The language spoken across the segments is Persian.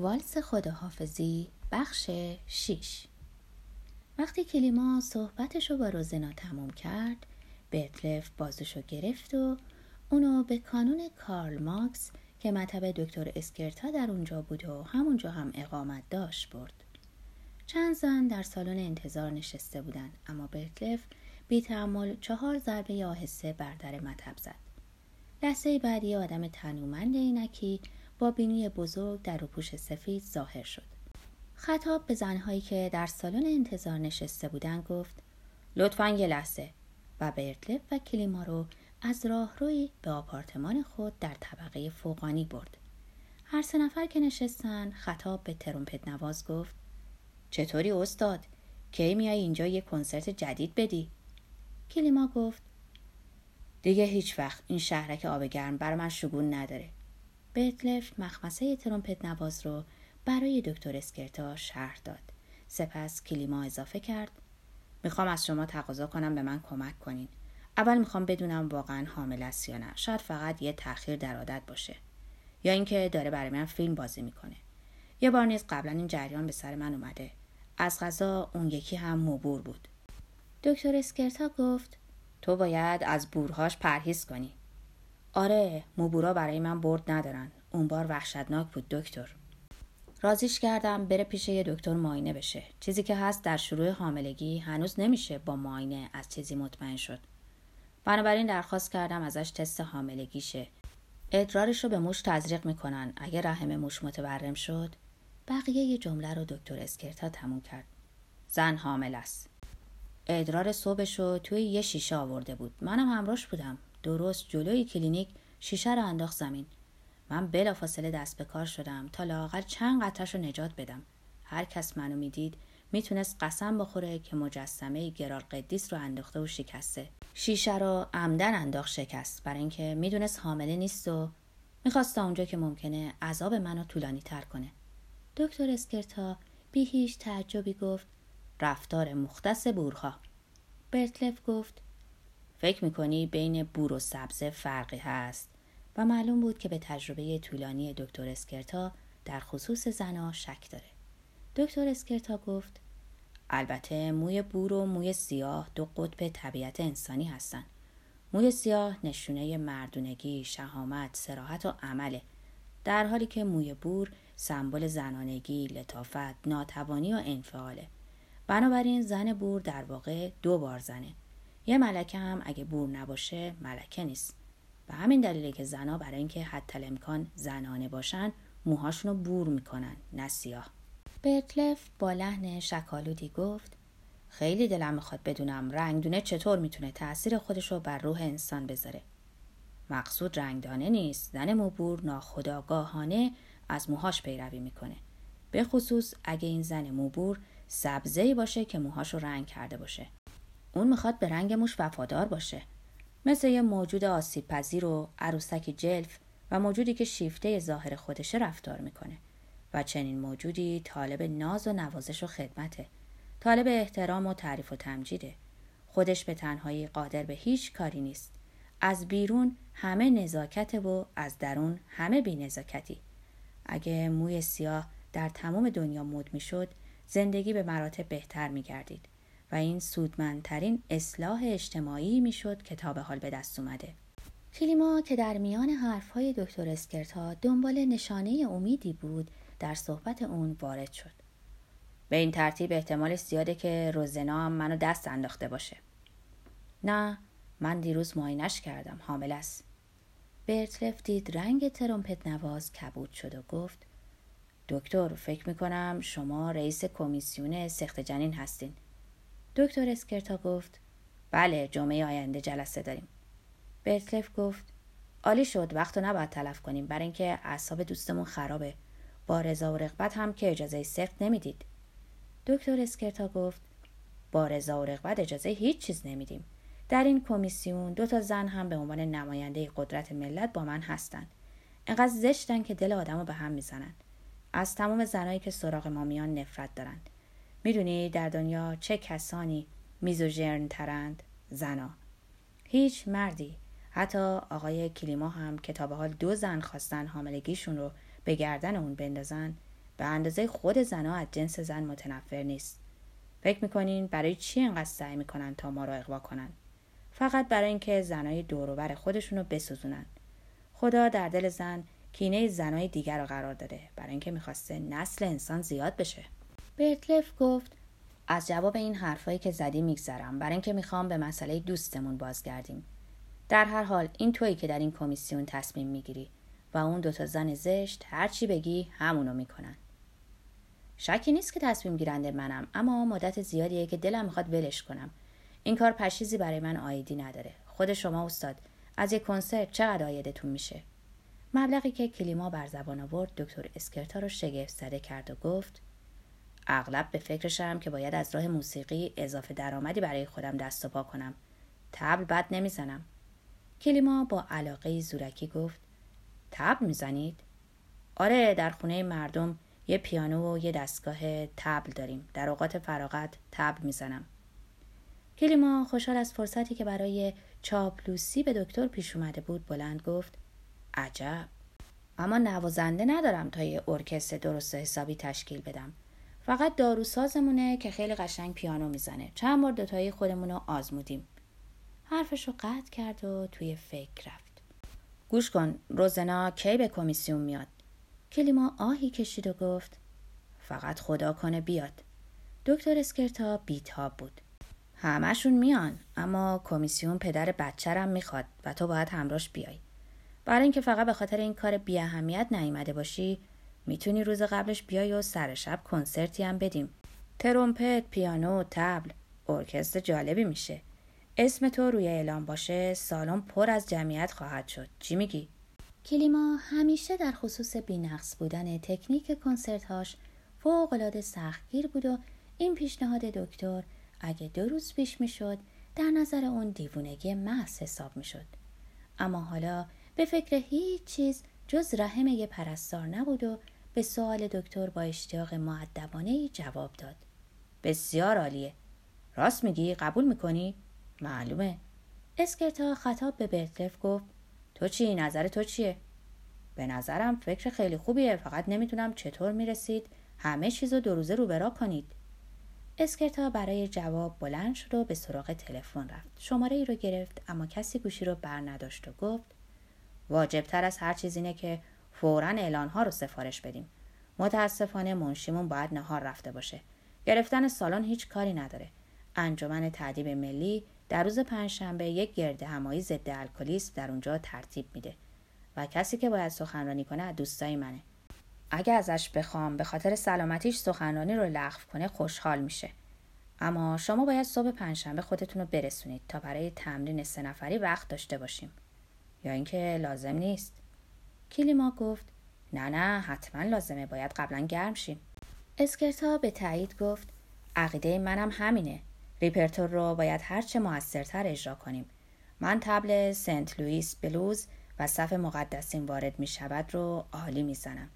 والس خداحافظی بخش 6 وقتی کلیما صحبتش رو با روزنا تموم کرد برتلف بازشو گرفت و اونو به کانون کارل ماکس که مطب دکتر اسکرتا در اونجا بود و همونجا هم اقامت داشت برد. چند زن در سالن انتظار نشسته بودند اما برتلف بی تعمل چهار ضربه آهسته بر در مطب زد. لحظه بعدی آدم تنومند اینکی با بینی بزرگ در روپوش سفید ظاهر شد. خطاب به زنهایی که در سالن انتظار نشسته بودند گفت لطفا یه لحظه. و برتلف و کلیما رو از راهروی به آپارتمان خود در طبقه فوقانی برد. هر سه نفر که نشستن خطاب به ترومپت نواز گفت چطوری استاد؟ کی میای اینجا یه کنسرت جدید بدی؟ کلیما گفت دیگه هیچ وقت این شهرک آب گرم بر من شگون نداره. برتلف مخمسه ترومپت نواز رو برای دکتر اسکرتا شرح داد. سپس کلیما اضافه کرد می‌خوام از شما تقاضا کنم به من کمک کنین. اول می‌خوام بدونم واقعا حامل است یا نه. شاید فقط یه تاخیر در عادت باشه. یا اینکه داره برای من فیلم بازی می‌کنه. یه بار نیز قبلا این جریان به سر من اومده. از غذا اون یکی هم موبور بود. دکتر اسکرتا گفت تو باید از بورهاش پرهیز کنی. آره موبورا برای من برد ندارن. اون بار وحشتناک بود دکتر. رازیش کردم بره پیش یه دکتر معاینه بشه. چیزی که هست در شروع حاملگی هنوز نمیشه با معاینه از چیزی مطمئن شد. بنابراین درخواست کردم ازش تست حاملگیشه. ادرارش رو به موش تزریق می‌کنن. اگه رحم موش متورم شد بقیه یه جمله رو دکتر اسکرتا تموم کرد. زن حامله است. ادرار صبحش رو توی یه شیشه آورده بود. منم همراش بودم. درست جلوی کلینیک شیشه رو انداخت زمین. من بلافاصله دست به کار شدم تا لاقل چند قطرش رو نجات بدم. هر کس منو می‌دید می‌تونست قسم بخوره که مجسمه گرال قدیس رو انداخته و شکسته. شیشه رو عمدا انداخت شکست برای اینکه می‌دونست حامله نیست و می‌خواست اونجا که ممکنه عذاب منو طولانی تر کنه. دکتر اسکرتا بی هیچ تعجبی گفت رفتار مختص بورها. برتلف گفت فکر می‌کنی بین بور و سبزه فرقی هست؟ و معلوم بود که به تجربه طولانی دکتر اسکرتا در خصوص زنا شک داره. دکتر اسکرتا گفت البته موی بور و موی سیاه دو قطب طبیعت انسانی هستند موی سیاه نشونه مردونگی، شهامت، سراحت و عمله. در حالی که موی بور سمبل زنانگی، لطافت، ناتوانی و انفعاله. بنابراین زن بور در واقع دو بار زنه. یه ملکه هم اگه بور نباشه ملکه نیست. به همین دلیله که زنا برای اینکه حتی امکان زنانه باشن موهاشون رو بور می‌کنن نه سیاه. برتلف با لحن شکالودی گفت خیلی دلم می‌خواد بدونم رنگدونه چطور می‌تونه تاثیر خودش رو بر روح انسان بذاره. مقصود رنگدانه نیست زن موبور ناخداگاهانه از موهاش پیروی می‌کنه. به خصوص اگه این زن موبور سبزهی باشه که موهاش رو رنگ کرده باشه. اون می‌خواد به رنگ موش وفادار باشه. مثل یه موجود آسیب پذیر و عروسک جلف و موجودی که شیفته ظاهر خودشه رفتار می‌کنه و چنین موجودی طالب ناز و نوازش و خدمته. طالب احترام و تعریف و تمجیده. خودش به تنهایی قادر به هیچ کاری نیست. از بیرون همه نزاکت و از درون همه بی نزاکتی اگه موی سیاه در تمام دنیا مد می‌شد زندگی به مراتب بهتر می گردید و این سودمندترین اصلاح اجتماعی می‌شد که تا به حال به دست اومده. کلیما که در میان حرفهای دکتر اسکرتا دنبال نشانه امیدی بود در صحبت اون وارد شد. به این ترتیب احتمال زیاده که روزنا هم منو دست انداخته باشه. نه من دیروز ماینش کردم حامل است. برتلف دید رنگ ترومپت نواز کبود شد و گفت دکتر فکر می‌کنم شما رئیس کمیسیون سخت جنین هستین. دکتر اسکرتا گفت بله جمعه آینده جلسه داریم. برتلف گفت عالی شد وقت رو نباید تلف کنیم برای اینکه اعصاب دوستمون خرابه. با رضا و رغبت هم که اجازه سخت نمی‌دید. دکتر اسکرتا گفت با رضا و رغبت اجازه هیچ چیز نمیدیم. در این کمیسیون دو تا زن هم به عنوان نماینده قدرت ملت با من هستند. انقدر زشتن که دل آدم به هم می‌زنن. از تمام زنایی که سراغ ما میان نفرت دارند. می‌دونی در دنیا چه کسانی میزوژرن ترند؟ زنا. هیچ مردی. حتی آقای کلیما هم که تا به حال دو زن خواستن حاملگیشون رو به گردن اون بندازن به اندازه خود زنها از جنس زن متنفر نیست. فکر می‌کنین برای چی انقدر سعی می‌کنن تا ما رو اقوا کنن؟ فقط برای اینکه زنای دوروبر خودشون رو بسوزونن. خدا در دل زن کینه زنای دیگر رو قرار داده. برای اینکه می‌خواسته نسل انسان زیاد بشه. برتلف گفت از جواب این حرفایی که زدی میگذرم. برای اینکه می‌خوام به مسئله دوستمون بازگردیم. در هر حال این تویی که در این کمیسیون تصمیم می‌گیری و اون دوتا زن زشت هرچی بگی همونو می‌کنن. شکی نیست که تصمیم گیرنده منم اما مدت زیادیه که دلم می‌خواد ولش کنم. این کار پشیزی برای من آیدی نداره. خود شما استاد از یک کنسرت چقدر آیدتون میشه؟ مبلغی که کلیما بر زبان آورد دکتر اسکرتا رو شگفت زده کرد و گفت اغلب به فکرشم که باید از راه موسیقی اضافه درآمدی برای خودم دست و پا کنم. تبل بد نمی‌زنم. کلیما با علاقه زورکی گفت تبل می‌زنید؟ آره در خونه مردم یه پیانو و یه دستگاه تبل داریم. در اوقات فراغت تبل می‌زنم. کلیما خوشحال از فرصتی که برای چاپلوسی به دکتر پیش اومده بود بلند گفت عجب. اما نوازنده ندارم تا یه ارکستر درست حسابی تشکیل بدم. فقط داروسازمونه که خیلی قشنگ پیانو می‌زنه. چند بار دوتایی خودمون رو آزمودیم. حرفش رو قطع کرد و توی فکر رفت. گوش کن روزنا کی به کمیسیون میاد؟ کلیما آهی کشید و گفت فقط خدا کنه بیاد. دکتر اسکرتا بیتاب بود. همهشون میان اما کمیسیون پدر بچرم می‌خواد و تو باید همراش بیای. برای اینکه فقط به خاطر این کار بی اهمیت نیامده باشی می‌تونی روز قبلش بیای و سر شب کنسرتی هم بدیم. ترومپت پیانو تبل ارکستر جالبی میشه. اسم تو روی اعلام باشه سالن پر از جمعیت خواهد شد. چی میگی؟ کلیما همیشه در خصوص بینقص بودن تکنیک کنسرتهاش فوقالعاده سختگیر بود و این پیشنهاد دکتر اگه دو روز پیش می‌شد در نظر اون دیوونگی محض حساب می‌شد. اما حالا به فکر هیچ چیز جز رحم یه پرستار نبود و به سوال دکتر با اشتیاق معدبانه جواب داد. بسیار عالیه. راست میگی؟ قبول می‌کنی؟ معلومه. اسکرتا خطاب به برتلف گفت تو چی؟ نظر تو چیه؟ به نظرم فکر خیلی خوبیه فقط نمی‌دونم چطور می‌رسید. همه چیزو دو روزه روبرا کنید. اسکرتا برای جواب بلند شد و به سراغ تلفن رفت. شماره ای رو گرفت اما کسی گوشی رو بر نداشت و گفت واجب تر از هر چیز اینه که فورا اعلان ها رو سفارش بدیم. متاسفانه منشیمون باید نهار رفته باشه. گرفتن سالن هیچ کاری نداره. انجمن تعدیب ملی در روز پنجشنبه یک گرد همایی ضد الکلیسم در اونجا ترتیب میده و کسی که باید سخنرانی کنه دوستای منه. اگه ازش بخوام به خاطر سلامتیش سخنرانی رو لغو کنه خوشحال میشه. اما شما باید صبح پنجشنبه خودتون رو برسونید تا برای تمرین سه نفری وقت داشته باشیم. یا اینکه لازم نیست. کلیما گفت نه نه حتما لازمه باید قبلا گرم شیم. اسکرتا به تایید گفت عقیده منم همینه. رپرتوار رو باید هرچه موثرتر اجرا کنیم. من طبل سنت لوئیس بلوز و صف مقدسین وارد می شود رو عالی می‌زنم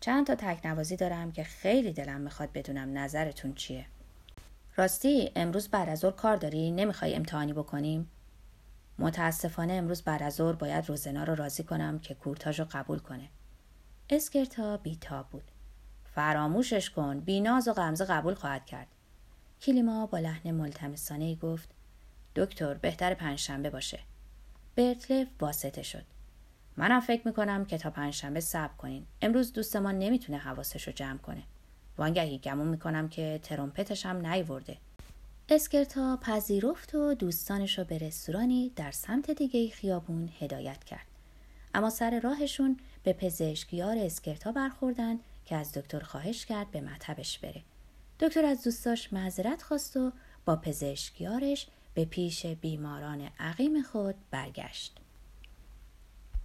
چند تا تکنوازی دارم که خیلی دلم می‌خواد بدونم نظرتون چیه. راستی امروز بعد از کار داری؟ نمی‌خوای امتحانی بکنیم؟ متاسفانه امروز بعد از باید روزنا رو راضی کنم که کورتاژ رو قبول کنه. اسکرتا بیتاب بود. فراموشش کن بیناز و غمزه قبول خواهد کرد. کلیما با لحن ملتمسانه ای گفت دکتر بهتر پنجشنبه باشه. برتلف واسطه شد. منم فکر می‌کنم که تا پنجشنبه صبر کنین. امروز دوستمان نمی‌تونه حواسش رو جمع کنه. وانگهی گمون می‌کنم که ترومپتش هم نیورده. اسکرتا پذیرفت و دوستانش رو به رستورانی در سمت دیگه خیابون هدایت کرد. اما سر راهشون به پزشکیار اسکرتا برخوردن که از دکتر خواهش کرد به مطبش بره. دکتر از دوستاش معذرت خواست و با پزشکیارش به پیش بیماران عقیم خود برگشت.